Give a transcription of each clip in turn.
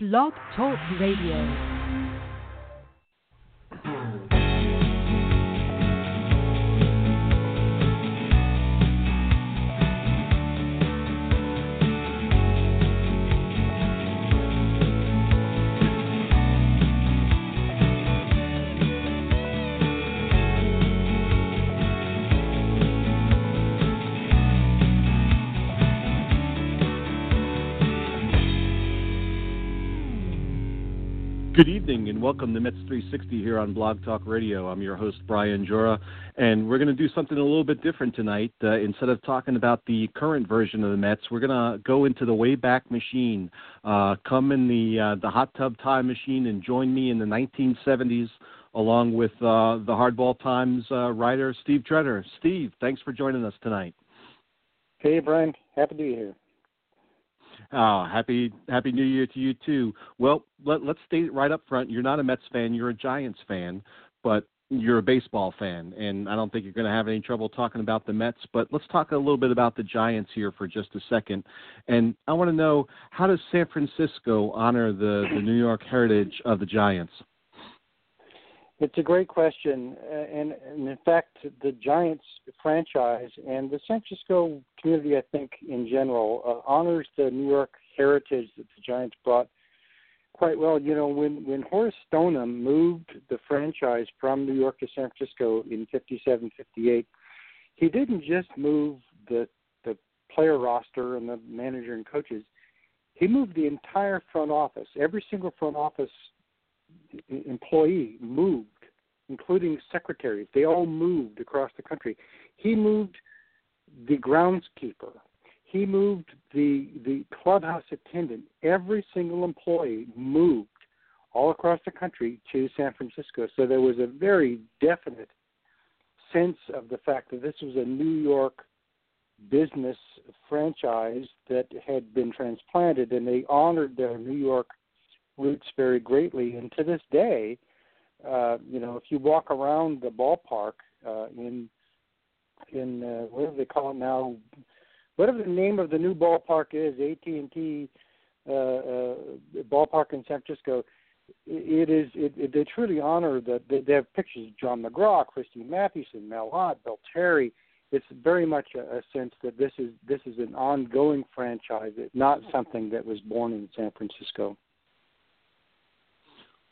Blog Talk Radio. Evening and welcome to Mets 360 here on Blog Talk Radio. I'm your host, Brian Joura, and we're going to do something a little bit different tonight. Uh, instead of talking about the current version of the Mets, we're going to go into the Wayback Machine. Uh, come in the, uh, the hot tub time machine and join me in the 1970s along with uh, the Hardball Times uh, writer, Steve Treder. Steve, thanks for joining us tonight. Hey, Brian. Happy to be here. Oh, happy Happy New Year to you too. Well, let, let's state right up front: you're not a Mets fan, you're a Giants fan, but you're a baseball fan, and I don't think you're going to have any trouble talking about the Mets. But let's talk a little bit about the Giants here for just a second. And I want to know how does San Francisco honor the the New York heritage of the Giants? It's a great question, and, and, in fact, the Giants franchise and the San Francisco community, I think, in general, uh, honors the New York heritage that the Giants brought quite well. You know, when when Horace Stoneham moved the franchise from New York to San Francisco in '57, '58, he didn't just move the the player roster and the manager and coaches. He moved the entire front office. Every single front office employee moved, including secretaries. They all moved across the country. He moved the groundskeeper. He moved the the clubhouse attendant. Every single employee moved all across the country to San Francisco. So there was a very definite sense of the fact that this was a New York business franchise that had been transplanted, and they honored their New York roots very greatly. And to this day, uh, you know, if you walk around the ballpark uh, in in uh, what do they call it now? Whatever the name of the new ballpark is, AT and T uh, uh, ballpark in San Francisco. It is. It, it, they truly honor that they, they have pictures of John McGraw, Christy Mathewson, Mel Ott, Bill Terry. It's very much a, a sense that this is this is an ongoing franchise, not something that was born in San Francisco.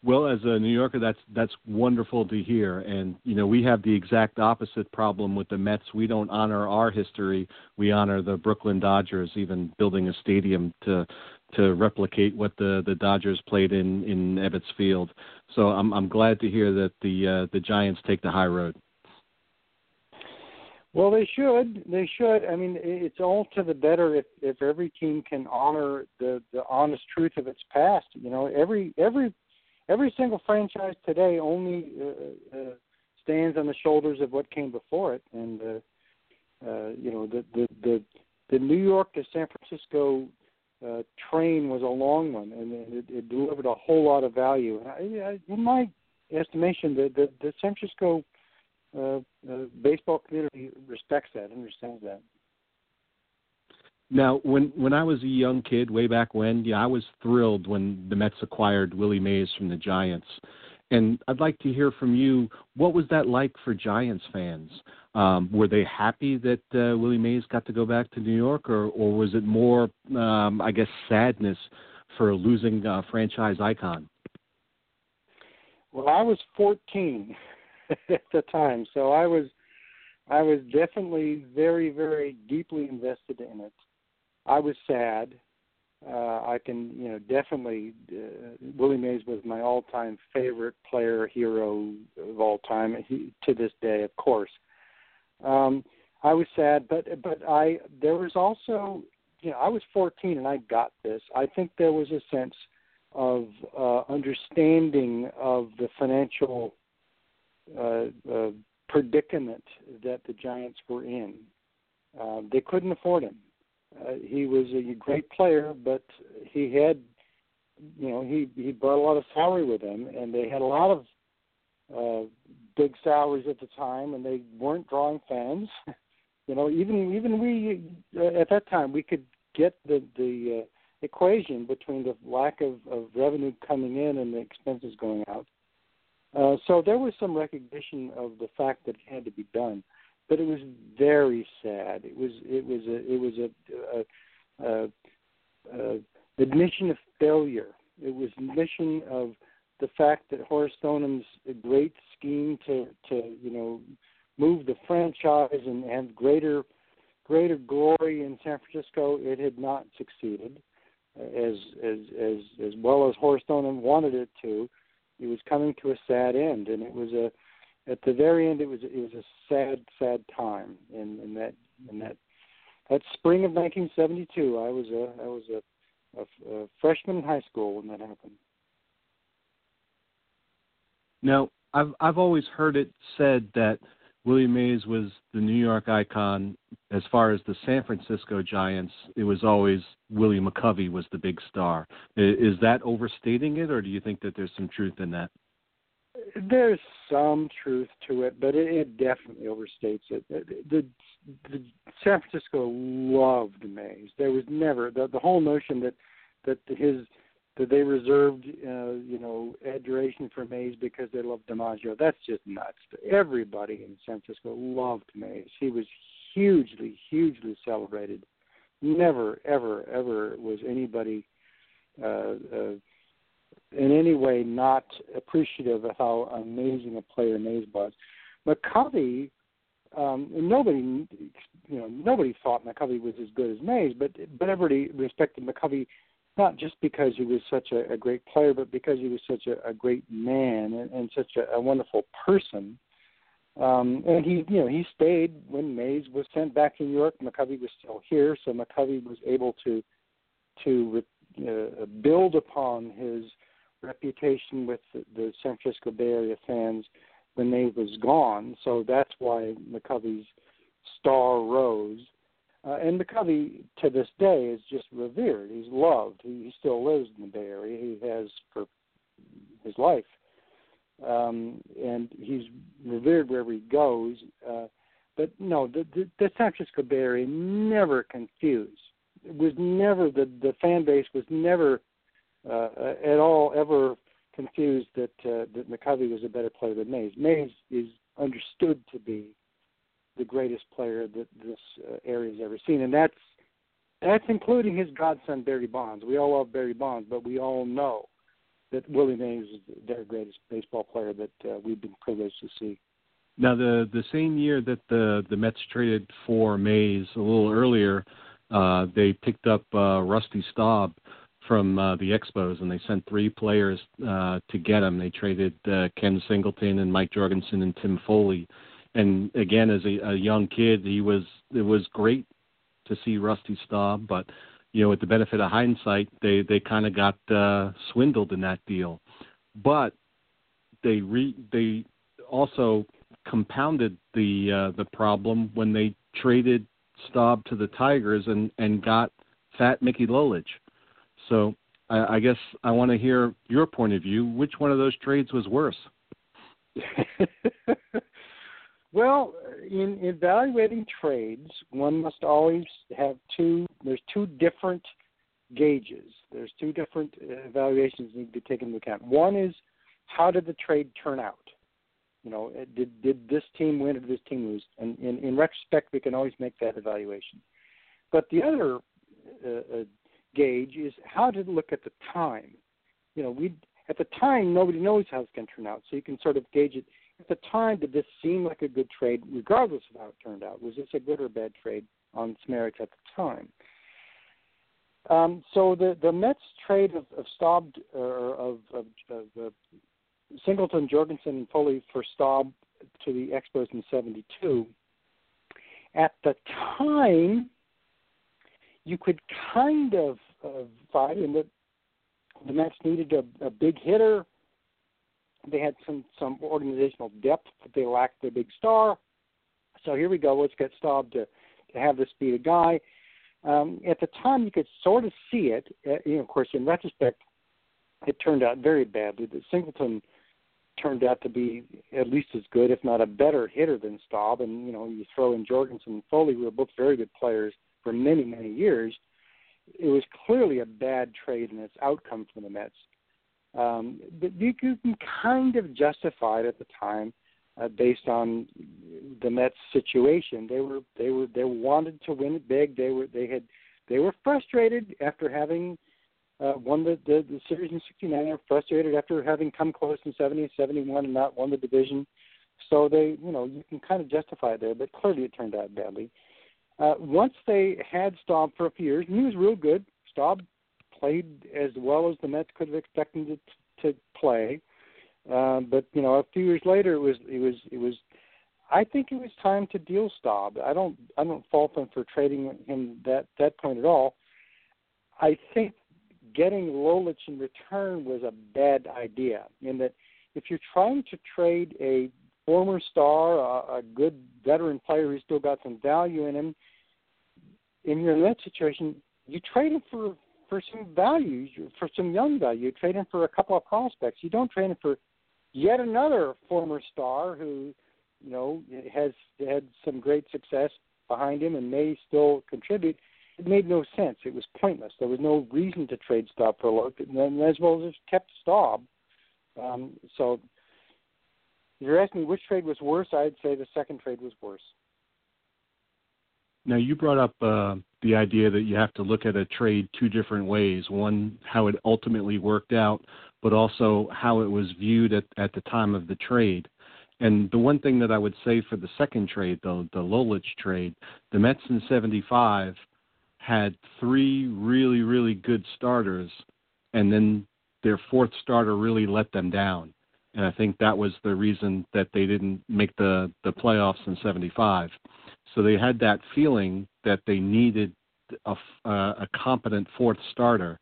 Well, as a New Yorker, that's that's wonderful to hear. And you know, we have the exact opposite problem with the Mets. We don't honor our history. We honor the Brooklyn Dodgers, even building a stadium to to replicate what the the Dodgers played in in Ebbets Field. So I'm I'm glad to hear that the uh, the Giants take the high road. Well, they should. They should. I mean, it's all to the better if if every team can honor the the honest truth of its past. You know, every every every single franchise today only uh, uh, stands on the shoulders of what came before it, and uh, uh, you know the the the the New York to San Francisco uh, train was a long one, and it, it delivered a whole lot of value. I, I, in my estimation, the the, the San Francisco uh, uh, baseball community respects that, understands that. Now, when when I was a young kid, way back when, yeah, I was thrilled when the Mets acquired Willie Mays from the Giants. And I'd like to hear from you. What was that like for Giants fans? Um, were they happy that uh, Willie Mays got to go back to New York, or or was it more, um, I guess, sadness for losing a franchise icon? Well, I was 14 at the time, so I was I was definitely very, very deeply invested in it. I was sad. Uh, I can, you know, definitely. Uh, Willie Mays was my all-time favorite player, hero of all time. He, to this day, of course. Um, I was sad, but but I there was also, you know, I was 14 and I got this. I think there was a sense of uh, understanding of the financial uh, uh, predicament that the Giants were in. Uh, they couldn't afford him uh, he was a great player, but he had, you know, he he brought a lot of salary with him, and they had a lot of uh, big salaries at the time, and they weren't drawing fans. you know, even even we uh, at that time we could get the the uh, equation between the lack of, of revenue coming in and the expenses going out. Uh, so there was some recognition of the fact that it had to be done, but it was very sad. It was it was a it was a, a, a, a admission of failure. It was admission of the fact that Horace Stoneham's great scheme to to you know move the franchise and have greater greater glory in San Francisco, it had not succeeded as as as as well as Horace Stoneham wanted it to. It was coming to a sad end, and it was a at the very end. It was it was a sad sad time in, in that in that that spring of 1972. I was a I was a, a, a freshman in high school when that happened. Now, I've I've always heard it said that Willie Mays was the New York icon. As far as the San Francisco Giants, it was always Willie McCovey was the big star. Is that overstating it, or do you think that there's some truth in that? There's some truth to it, but it, it definitely overstates it. The, the, San Francisco loved Mays. There was never the the whole notion that that his that they reserved, uh, you know, adoration for Mays because they loved DiMaggio. That's just nuts. Everybody in San Francisco loved Mays. He was hugely, hugely celebrated. Never, ever, ever was anybody uh, uh, in any way not appreciative of how amazing a player Mays was. McCovey, um, nobody, you know, nobody thought McCovey was as good as Mays, but but everybody respected McCovey not just because he was such a, a great player, but because he was such a, a great man and, and such a, a wonderful person. Um, and he, you know, he stayed when Mays was sent back to New York. McCovey was still here, so McCovey was able to to uh, build upon his reputation with the, the San Francisco Bay Area fans when Mays was gone. So that's why McCovey's star rose. Uh, and McCovey, to this day, is just revered. He's loved. He, he still lives in the Bay Area. He has for his life. Um, and he's revered wherever he goes. Uh, but no, the, the, the San Francisco Bay Area never confused. Was never the the fan base was never uh, at all ever confused that uh, that McCovey was a better player than Mays. Mays is understood to be the greatest player that this uh, area's ever seen, and that's that's including his godson Barry Bonds. We all love Barry Bonds, but we all know that Willie Mays is their greatest baseball player that uh, we've been privileged to see. Now, the the same year that the the Mets traded for Mays, a little earlier, uh, they picked up uh, Rusty Staub from uh, the Expos, and they sent three players uh, to get him. They traded uh, Ken Singleton and Mike Jorgensen and Tim Foley and again, as a, a young kid, he was it was great to see Rusty Staub, but you know, with the benefit of hindsight, they they kind of got uh, swindled in that deal. But they re they also compounded the uh, the problem when they traded Staub to the Tigers and and got Fat Mickey Lolich. So I, I guess I want to hear your point of view. Which one of those trades was worse? Well, in evaluating trades, one must always have two. There's two different gauges. There's two different evaluations need to be taken into account. One is how did the trade turn out? You know, did did this team win or did this team lose? And in, in retrospect, we can always make that evaluation. But the other uh, uh, gauge is how did it look at the time? You know, we at the time nobody knows how it's going to turn out, so you can sort of gauge it at the time, did this seem like a good trade, regardless of how it turned out? Was this a good or bad trade on its at the time? Um, so the the Mets trade of, of Staub or of, of, of uh, Singleton, Jorgensen, and Foley for Staub to the Expos in '72. At the time, you could kind of uh, find in that the Mets needed a, a big hitter they had some some organizational depth, but they lacked their big star. So here we go. Let's get Staub to to have this be the guy. Um, at the time, you could sort of see it. Uh, you know, of course, in retrospect, it turned out very badly. That Singleton turned out to be at least as good, if not a better hitter than Staub. And you know, you throw in Jorgensen and Foley, who were both very good players for many, many years. it was clearly a bad trade in its outcome for the Mets. Um, but you can kind of justify it at the time uh, based on the Mets situation. They were they were they wanted to win it big. They were they had they were frustrated after having uh, won the, the the series in '69. They were frustrated after having come close in '70 and '71 and not won the division. So they you know you can kind of justify it there, but clearly it turned out badly. Uh, once they had Staub for a few years, and he was real good. Staub played as well as the Mets could have expected him to, to play. Uh, but you know, a few years later, it was it was it was. I think it was time to deal Staub. I don't I don't fault them for trading him that that point at all. I think getting Lolich in return was a bad idea. In that, if you're trying to trade a former star, a, a good veteran player who's still got some value in him, in your that situation, you trade him for for some value, for some young value. You trade him for a couple of prospects. You don't trade him for yet another former star who, you know, has had some great success behind him and may still contribute. It made no sense. It was pointless. There was no reason to trade Staub for Lolich, and as well as kept Staub. Um, so, if you're asking me which trade was worse, I'd say the second trade was worse. Now, you brought up uh, the idea that you have to look at a trade two different ways. One, how it ultimately worked out, but also how it was viewed at, at the time of the trade. And the one thing that I would say for the second trade, though, the Lolich trade, the Mets in 75 had three really, really good starters, and then their fourth starter really let them down. And I think that was the reason that they didn't make the, the playoffs in 75. So they had that feeling that they needed a, a competent fourth starter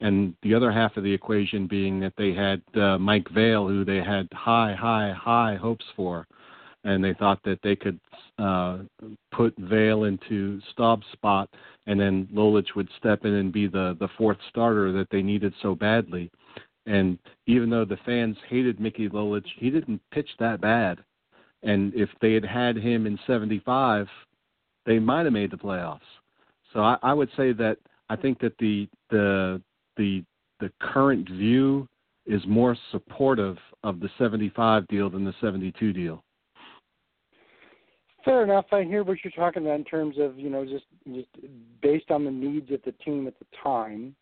and the other half of the equation being that they had uh, Mike Vail, who they had high, high, high hopes for, and they thought that they could uh, put Vail into Staub's spot, and then Lolich would step in and be the the fourth starter that they needed so badly. And even though the fans hated Mickey Lolich, he didn't pitch that bad. And if they had had him in '75, they might have made the playoffs. So I, I would say that I think that the the the the current view is more supportive of the 75 deal than the 72 deal. Fair enough. I hear what you're talking about in terms of you know just just based on the needs of the team at the time.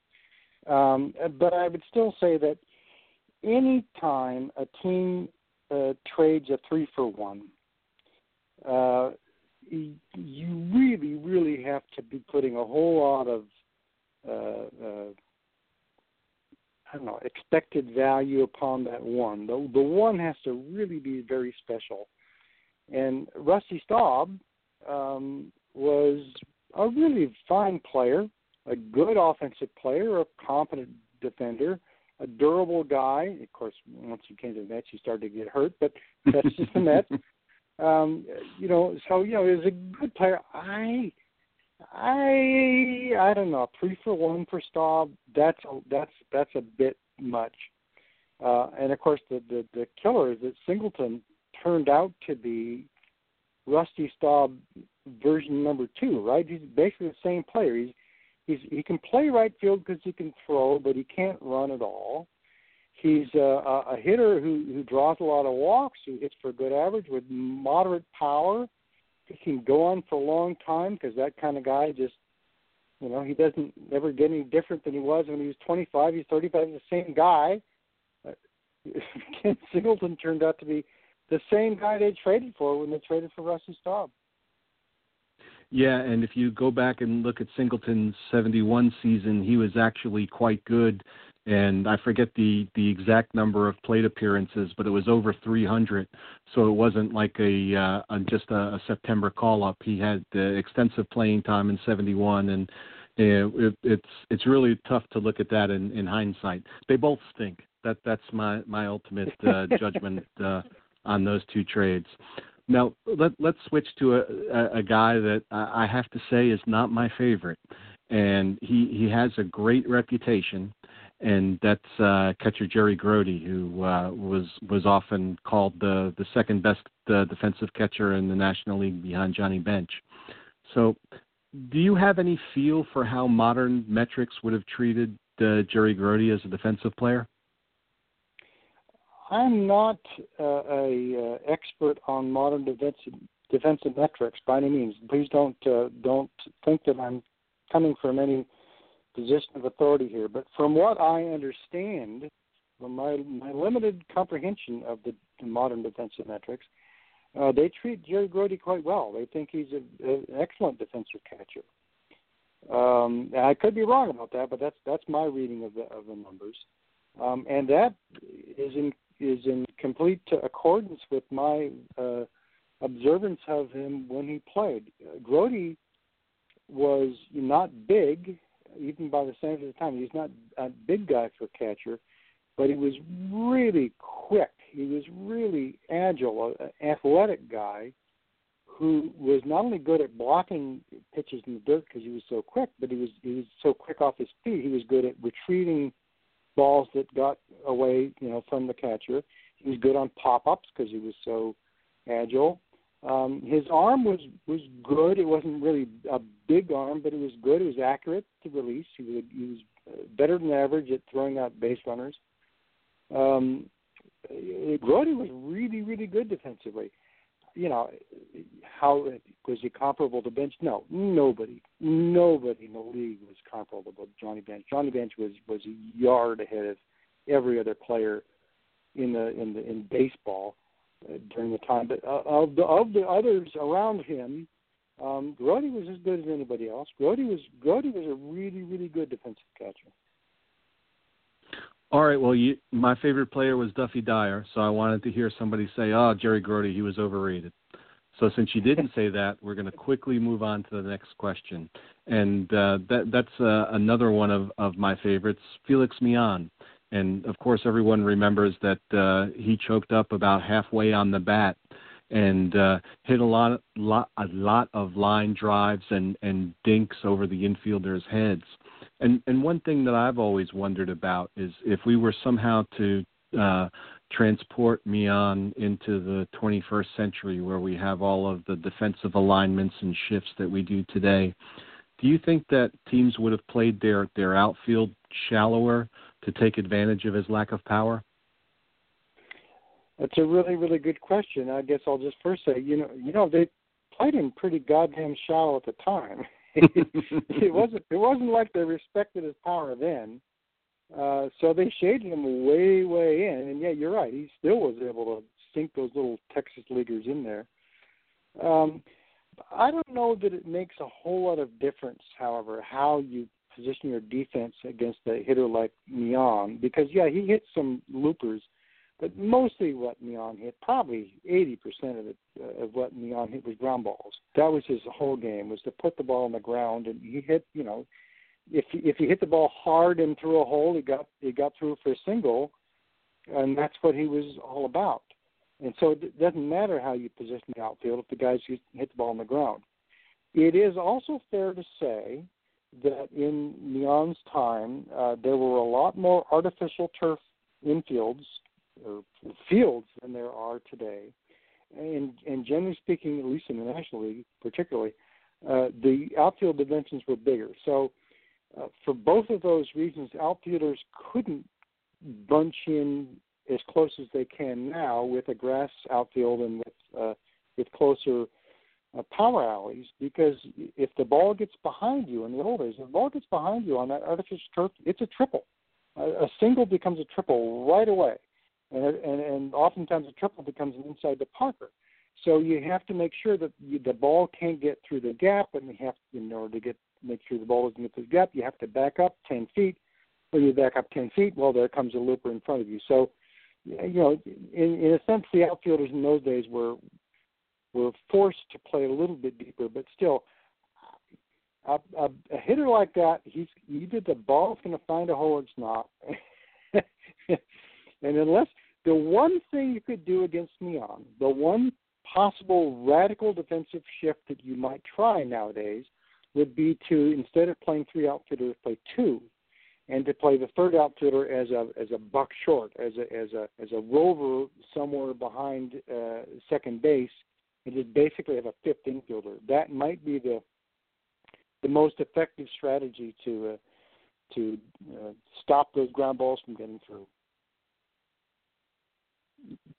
Um, but I would still say that any time a team uh, trades a three for one, uh, you really, really have to be putting a whole lot of uh, uh, I don't know, expected value upon that one. The the one has to really be very special. And Rusty Staub um, was a really fine player, a good offensive player, a competent defender, a durable guy. Of course, once he came to the Mets, he started to get hurt, but that's just the Mets. Um, you know, so you know, he was a good player. I I I don't know. Three for one for Staub. That's a, that's that's a bit much. Uh, and of course, the, the the killer is that Singleton turned out to be Rusty Staub version number two. Right? He's basically the same player. He's he's he can play right field because he can throw, but he can't run at all. He's a, a hitter who who draws a lot of walks, who hits for a good average with moderate power he can go on for a long time because that kind of guy just, you know, he doesn't ever get any different than he was when he was 25. He's 35. He's the same guy. Ken Singleton turned out to be the same guy they traded for when they traded for Rusty Staub. Yeah, and if you go back and look at Singleton's 71 season, he was actually quite good and I forget the the exact number of plate appearances, but it was over 300. So it wasn't like a, uh, a just a, a September call up. He had uh, extensive playing time in 71, and uh, it, it's it's really tough to look at that in, in hindsight. They both stink. That that's my my ultimate uh, judgment uh, on those two trades. Now let let's switch to a, a, guy that I have to say is not my favorite, and he he has a great reputation and that's uh, catcher Jerry Grote, who uh, was was often called the the second best uh, defensive catcher in the National League behind Johnny Bench. So do you have any feel for how modern metrics would have treated uh, Jerry Grote as a defensive player? I'm not uh, a uh, expert on modern defensive defensive metrics by any means. Please don't uh, don't think that I'm coming from any position of authority here. But from what I understand, from my my limited comprehension of the, modern defensive metrics, uh, they treat Jerry Grote quite well. They think he's an excellent defensive catcher. Um, I could be wrong about that, but that's that's my reading of the of the numbers, um, and that is in is in complete accordance with my uh, observance of him when he played. Grote was not big, even by the standards of the time. He's not a big guy for catcher, but he was really quick. He was really agile, an athletic guy who was not only good at blocking pitches in the dirt because he was so quick, but he was he was so quick off his feet. He was good at retrieving balls that got away, you know, from the catcher. He was good on pop-ups because he was so agile. Um, his arm was was good. It wasn't really a big arm, but it was good. It was accurate to release. He was he was uh, better than average at throwing out base runners. Um, Grote was really really good defensively. You know, how was he comparable to Bench? No, nobody, nobody in the league was comparable to Johnny Bench. Johnny Bench was was a yard ahead of every other player in the in the in baseball uh, during the time. But uh, of the of the others around him, um, Grote was as good as anybody else. Grote was Grote was a really really good defensive catcher. All right. Well, you, my favorite player was Duffy Dyer, so I wanted to hear somebody say, "Oh, Jerry Grote, he was overrated." So since you didn't say that, we're going to quickly move on to the next question, and uh, that that's uh, another one of of my favorites, Felix Millan. And of course, everyone remembers that uh, he choked up about halfway on the bat and uh, hit a lot, lot, a lot of line drives and and dinks over the infielders' heads. And and one thing that I've always wondered about is if we were somehow to uh, transport Millan into the 21st century, where we have all of the defensive alignments and shifts that we do today. Do you think that teams would have played their their outfield shallower to take advantage of his lack of power? That's a really, really good question. I guess I'll just first say, you know, you know, they played him pretty goddamn shallow at the time. it wasn't it wasn't like they respected his power then. Uh, so they shaded him way, way in, and yeah, you're right. He still was able to sink those little Texas leaguers in there. Um, I don't know that it makes a whole lot of difference, however, how you position your defense against a hitter like Millan because yeah, he hit some loopers, but mostly what Millan hit, probably 80% of it uh, of what Millan hit was ground balls. That was his whole game was to put the ball on the ground, and he hit you know. If he, if he hit the ball hard and through a hole, he got he got through for a single, and that's what he was all about. And so it doesn't matter how you position the outfield if the guys hit the ball on the ground. It is also fair to say that in Millan's time, uh, there were a lot more artificial turf infields or fields than there are today. And, and generally speaking, at least in the National League, particularly, uh, the outfield dimensions were bigger. So, uh, for both of those reasons, outfielders couldn't bunch in as close as they can now with a grass outfield and with uh, with closer uh, power alleys because if the ball gets behind you in the old days, if the ball gets behind you on that artificial turf, it's a triple. A, a single becomes a triple right away, and, and and oftentimes a triple becomes an inside the Parker. So you have to make sure that you, the ball can't get through the gap, and you have in order to get make sure the ball doesn't get through the gap, you have to back up ten feet. When you back up ten feet, well, there comes a looper in front of you. So, you know, in, in a sense, the outfielders in those days were were forced to play a little bit deeper, but still, a, a, a hitter like that, he's either the ball's going to find a hole or it's not. and unless the one thing you could do against Millan, the one possible radical defensive shift that you might try nowadays would be to instead of playing three outfielders, play two, and to play the third outfielder as a as a buck short, as a as a as a rover somewhere behind uh, second base, and just basically have a fifth infielder. That might be the the most effective strategy to uh, to uh, stop those ground balls from getting through.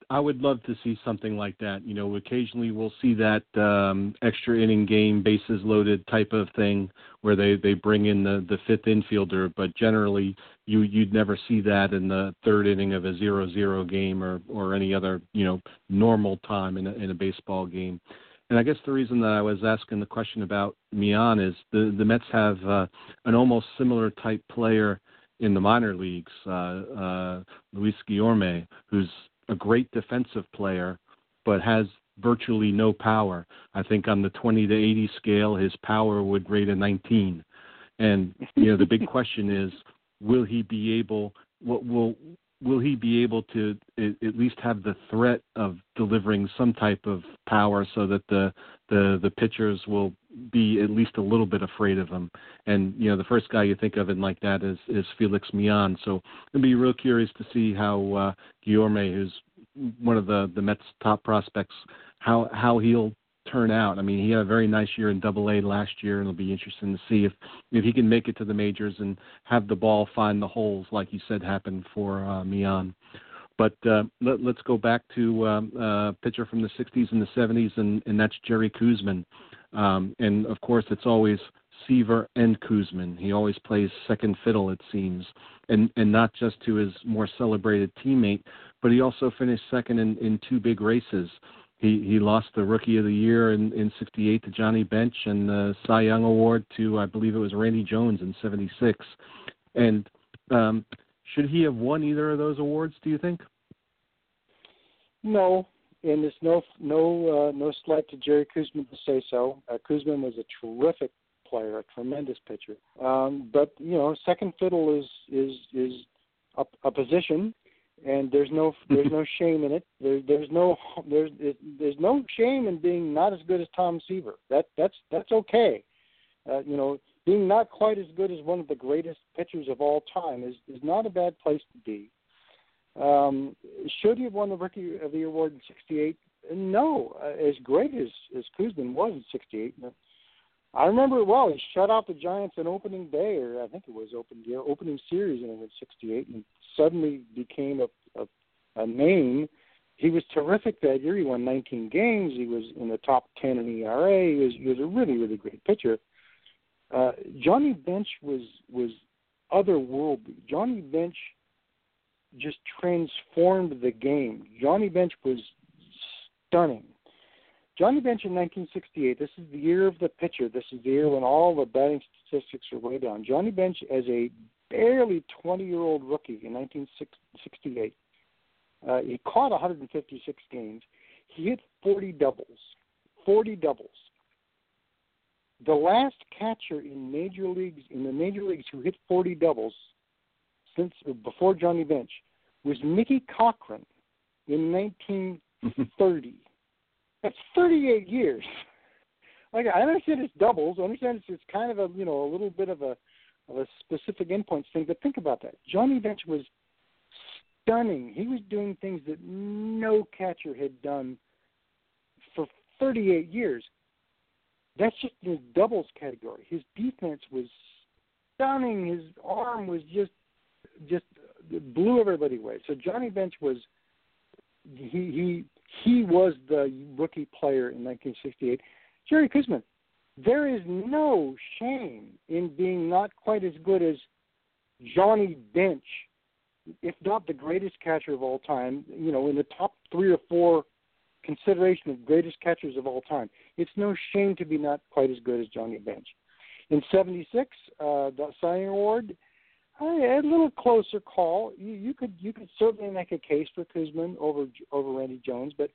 I would love to see something like that. You know, occasionally we'll see that um, extra inning game, bases loaded type of thing, where they they bring in the the fifth infielder. But generally, you you'd never see that in the third inning of a zero zero game or or any other you know normal time in a, in a baseball game. And I guess the reason that I was asking the question about Millan is the the Mets have uh, an almost similar type player in the minor leagues, uh, uh, Luis Guillorme, who's a great defensive player, but has virtually no power. I think on the 20 to 80 scale, his power would rate a 19. And you know, the big question is, will he be able? What will will he be able to at least have the threat of delivering some type of power so that the the the pitchers will be at least a little bit afraid of him and you know the first guy you think of in like that is is Felix Millan. so I'd be real curious to see how uh Guillorme who's one of the the Mets top prospects how how he'll turn out. I mean, he had a very nice year in Double A last year, and it'll be interesting to see if if he can make it to the majors and have the ball find the holes, like you said happened for uh, Millan. But uh, let, us go back to um, uh, pitcher from the 60s and the 70s, and, and that's Jerry Koosman. Um, and of course, it's always Seaver and Koosman. He always plays second fiddle, it seems, and and not just to his more celebrated teammate, but he also finished second in, in two big races he he lost the Rookie of the Year in in '68 to Johnny Bench and the Cy Young Award to I believe it was Randy Jones in '76. And um, should he have won either of those awards? Do you think? No, and there's no no uh, no slight to Jerry Koosman to say so. Uh, Koosman was a terrific player, a tremendous pitcher. Um, but you know, second fiddle is is is a, a position and there's no there's no shame in it. There, there's no there's there's no shame in being not as good as Tom Seaver. That that's that's okay. Uh, you know, being not quite as good as one of the greatest pitchers of all time is is not a bad place to be. Um, should he have won the Rookie of the Year award in '68? No, uh, as great as as Koosman was in '68. I remember it well. He shut out the Giants in opening day, or I think it was open year, opening series in '68, and suddenly became a, a, a name. He was terrific that year. He won 19 games. He was in the top 10 in ERA. He was, he was a really, really great pitcher. Uh, Johnny Bench was was otherworldly. Johnny Bench just transformed the game. Johnny Bench was stunning. Johnny Bench in 1968, this is the year of the pitcher. This is the year when all the batting statistics are way down. Johnny Bench, as a barely 20 year old rookie in 1968. Uh, he caught 156 games. He hit 40 doubles. 40 doubles. The last catcher in major leagues in the major leagues who hit 40 doubles since before Johnny Bench was Mickey Cochrane in 1930. That's 38 years. Like I understand it's doubles. I understand it's, it's kind of a you know a little bit of a of a specific endpoints thing. But think about that. Johnny Bench was stunning. He was doing things that no catcher had done for 38 years. That's just in his doubles category. His defense was stunning. His arm was just just blew everybody away. So Johnny Bench was he he he was the rookie player in 1968. Jerry Koosman there is no shame in being not quite as good as Johnny Bench, if not the greatest catcher of all time, you know, in the top three or four consideration of greatest catchers of all time. It's no shame to be not quite as good as Johnny Bench. In '76, uh, the Young Award, a little closer call. You, you could you could certainly make a case for Koosman over over Randy Jones, but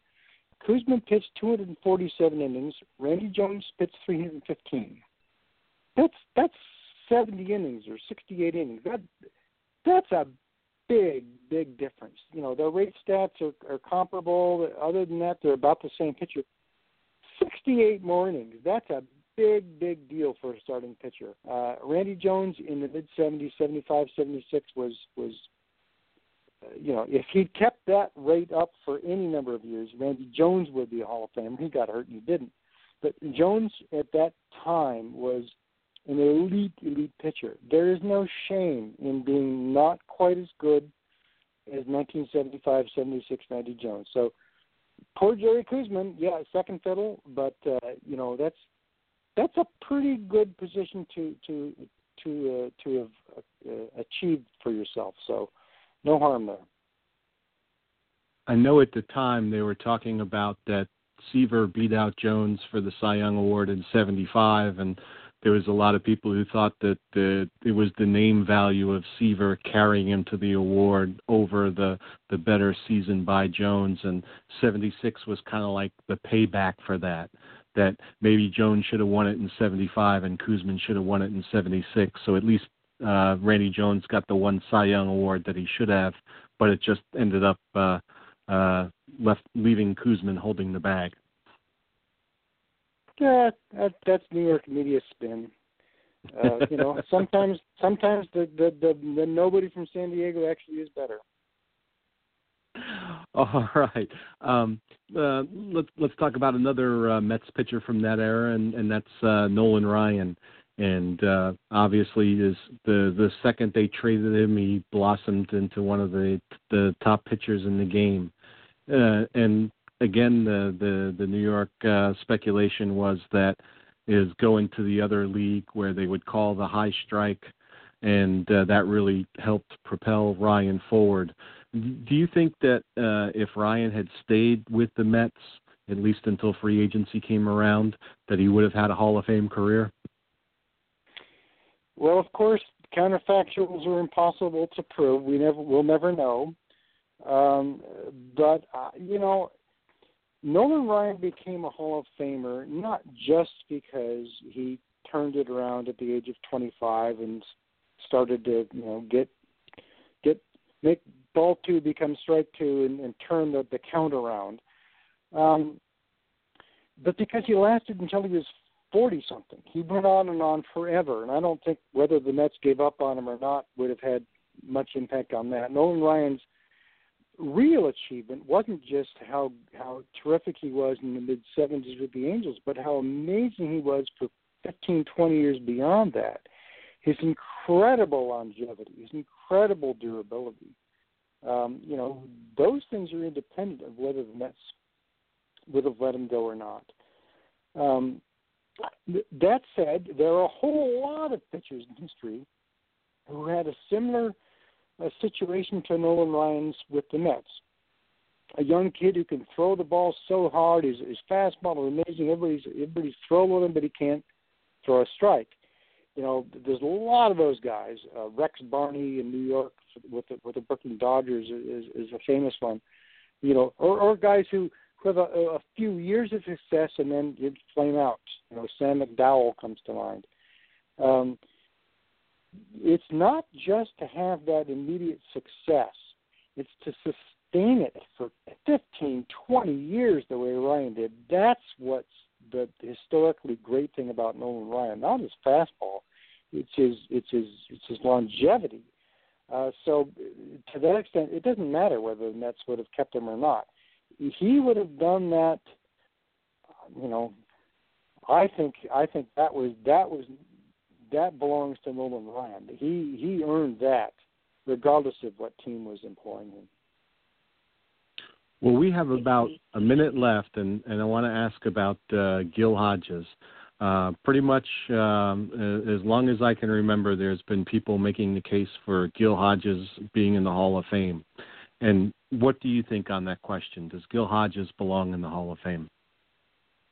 Koosman pitched 247 innings. Randy Jones pitched 315. That's that's 70 innings or 68 innings. That that's a big big difference. You know their rate stats are, are comparable. Other than that, they're about the same pitcher. 68 more innings. That's a big big deal for a starting pitcher. Uh, Randy Jones in the mid 70s, 75, 76 was was you know, if he'd kept that rate up for any number of years, Randy Jones would be a Hall of Famer. He got hurt and he didn't. But Jones at that time was an elite, elite pitcher. There is no shame in being not quite as good as 1975, 76, 90 Jones. So poor Jerry Koosman, yeah, second fiddle, but uh, you know that's that's a pretty good position to to to uh, to have uh, achieved for yourself. So no harm there. I know at the time they were talking about that Seaver beat out Jones for the Cy Young Award in '75, and there was a lot of people who thought that the it was the name value of Seaver carrying him to the award over the the better season by Jones, and '76 was kind of like the payback for that. That maybe Jones should have won it in '75 and Koosman should have won it in '76. So at least uh, Randy Jones got the one Cy Young award that he should have, but it just ended up uh, uh, left leaving Koosman holding the bag. Yeah, that, that's New York media spin. Uh, you know, sometimes sometimes the, the the the nobody from San Diego actually is better. All right. Um, uh, let's let's talk about another uh, Mets pitcher from that era, and and that's uh, Nolan Ryan. And uh, obviously, is the the second they traded him, he blossomed into one of the the top pitchers in the game. Uh, and again, the the the New York uh, speculation was that is going to the other league where they would call the high strike, and uh, that really helped propel Ryan forward. Do you think that uh, if Ryan had stayed with the Mets, at least until free agency came around, that he would have had a Hall of Fame career? Well, of course, counterfactuals are impossible to prove. We never, we'll never know. Um, but uh, you know, Nolan Ryan became a Hall of Famer not just because he turned it around at the age of 25 and started to you know get get make ball two become strike two and, and turn the the count around, um, but because he lasted until he was 40 something. He went on and on forever, and I don't think whether the Mets gave up on him or not would have had much impact on that. Nolan Ryan's real achievement wasn't just how how terrific he was in the mid 70s with the Angels, but how amazing he was for 15, 20 years beyond that. His incredible longevity, his incredible durability. Um, you know, those things are independent of whether the Mets would have let him go or not. Um, that said, there are a whole lot of pitchers in history who had a similar a situation to Nolan Ryan's with the Mets. A young kid who can throw the ball so hard, his, his fastball is amazing. Everybody's everybody's throwing him, but he can't throw a strike. You know, there's a lot of those guys. Uh, Rex Barney in New York with the with the Brooklyn Dodgers is is a famous one. You know, or or guys who who have a, a few years of success and then flame out. You know, Sam McDowell comes to mind. Um, it's not just to have that immediate success, it's to sustain it for 15, 20 years the way Ryan did. That's what's the historically great thing about Nolan Ryan, not his fastball, it's his it's his it's his longevity. Uh, so to that extent, it doesn't matter whether the Mets would have kept him or not. He would have done that. You know, I think I think that was that was that belongs to Nolan Ryan. He he earned that, regardless of what team was employing him. Well, we have about a minute left, and, and I want to ask about uh, Gil Hodges. Uh, pretty much um, as long as I can remember, there's been people making the case for Gil Hodges being in the Hall of Fame. And what do you think on that question? Does Gil Hodges belong in the Hall of Fame?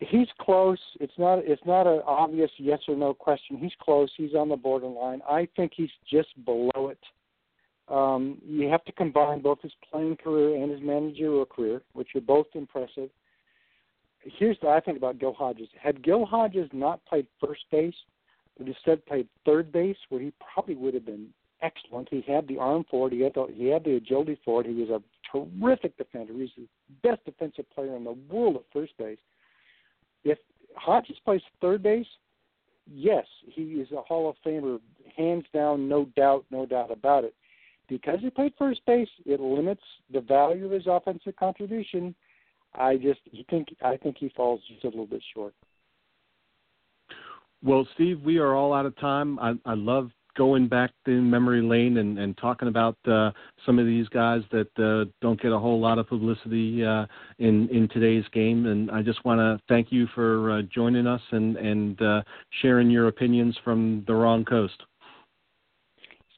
he's close. It's not it's not an obvious yes or no question. He's close. He's on the borderline. I think he's just below it. Um, you have to combine both his playing career and his managerial career, which are both impressive. Here's what I think about Gil Hodges. Had Gil Hodges not played first base, but instead played third base, where he probably would have been excellent. He had the arm for it. He had the, he had the agility for it. He was a terrific defender. He's the best defensive player in the world at first base if Hodges plays third base, yes, he is a Hall of Famer, hands down, no doubt, no doubt about it. Because he played first base, it limits the value of his offensive contribution. I just think I think he falls just a little bit short. Well, Steve, we are all out of time. I, I love going back in memory lane and, and talking about uh, some of these guys that uh, don't get a whole lot of publicity uh, in in today's game. And I just want to thank you for uh, joining us and and uh, sharing your opinions from the wrong coast.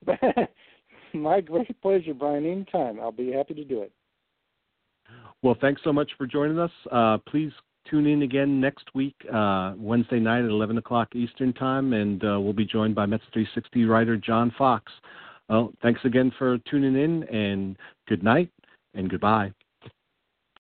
My great pleasure, Brian. Anytime, I'll be happy to do it. Well, thanks so much for joining us. Uh, please tune in again next week, uh, Wednesday night at 11 o'clock Eastern Time, and uh, we'll be joined by Mets 360 writer John Fox. Well, thanks again for tuning in, and good night and goodbye.